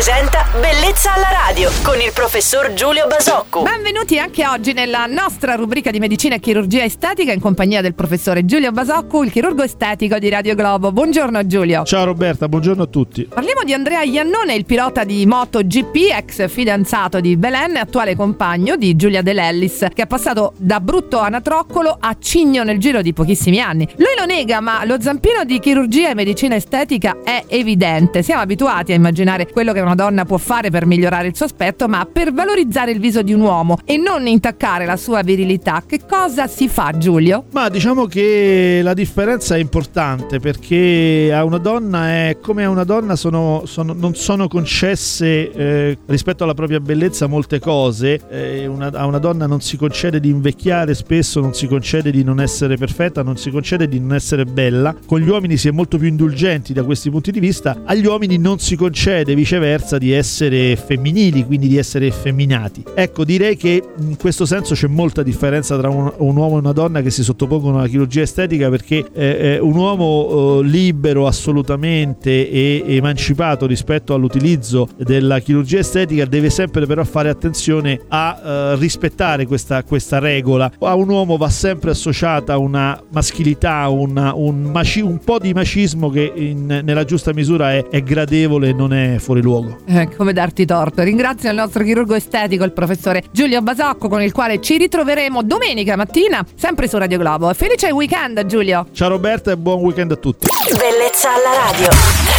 presenta Bellezza alla radio con il professor Giulio Basocco. Benvenuti anche oggi nella nostra rubrica di medicina e chirurgia estetica in compagnia del professore Giulio Basocco, il chirurgo estetico di Radio Globo. Buongiorno Giulio. Ciao Roberta, buongiorno a tutti. Parliamo di Andrea Iannone, il pilota di MotoGP, ex fidanzato di Belen attuale compagno di Giulia De Lellis, che è passato da brutto anatroccolo a cigno nel giro di pochissimi anni. Lui lo nega, ma lo zampino di chirurgia e medicina estetica è evidente. Siamo abituati a immaginare quello che una donna può fare per migliorare il suo aspetto, ma per valorizzare il viso di un uomo e non intaccare la sua virilità, che cosa si fa Giulio? Ma diciamo che la differenza è importante perché a una donna è come a una donna sono, sono, non sono concesse eh, rispetto alla propria bellezza molte cose. Eh, una, a una donna non si concede di invecchiare spesso, non si concede di non essere perfetta, non si concede di non essere bella. Con gli uomini si è molto più indulgenti da questi punti di vista, agli uomini non si concede viceversa di essere femminili, quindi di essere effeminati. Ecco, direi che in questo senso c'è molta differenza tra un, un uomo e una donna che si sottopongono alla chirurgia estetica perché eh, un uomo eh, libero assolutamente e emancipato rispetto all'utilizzo della chirurgia estetica deve sempre però fare attenzione a eh, rispettare questa, questa, regola. A un uomo va sempre associata una maschilità, una, un, maci, un, po' di macismo che in, nella giusta misura è, è gradevole e non è fuori luogo. Eh, come darti torto. Ringrazio il nostro chirurgo estetico, il professore Giulio Basocco, con il quale ci ritroveremo domenica mattina, sempre su Radio Globo. Felice weekend, Giulio. Ciao Roberta e buon weekend a tutti. Bellezza alla radio.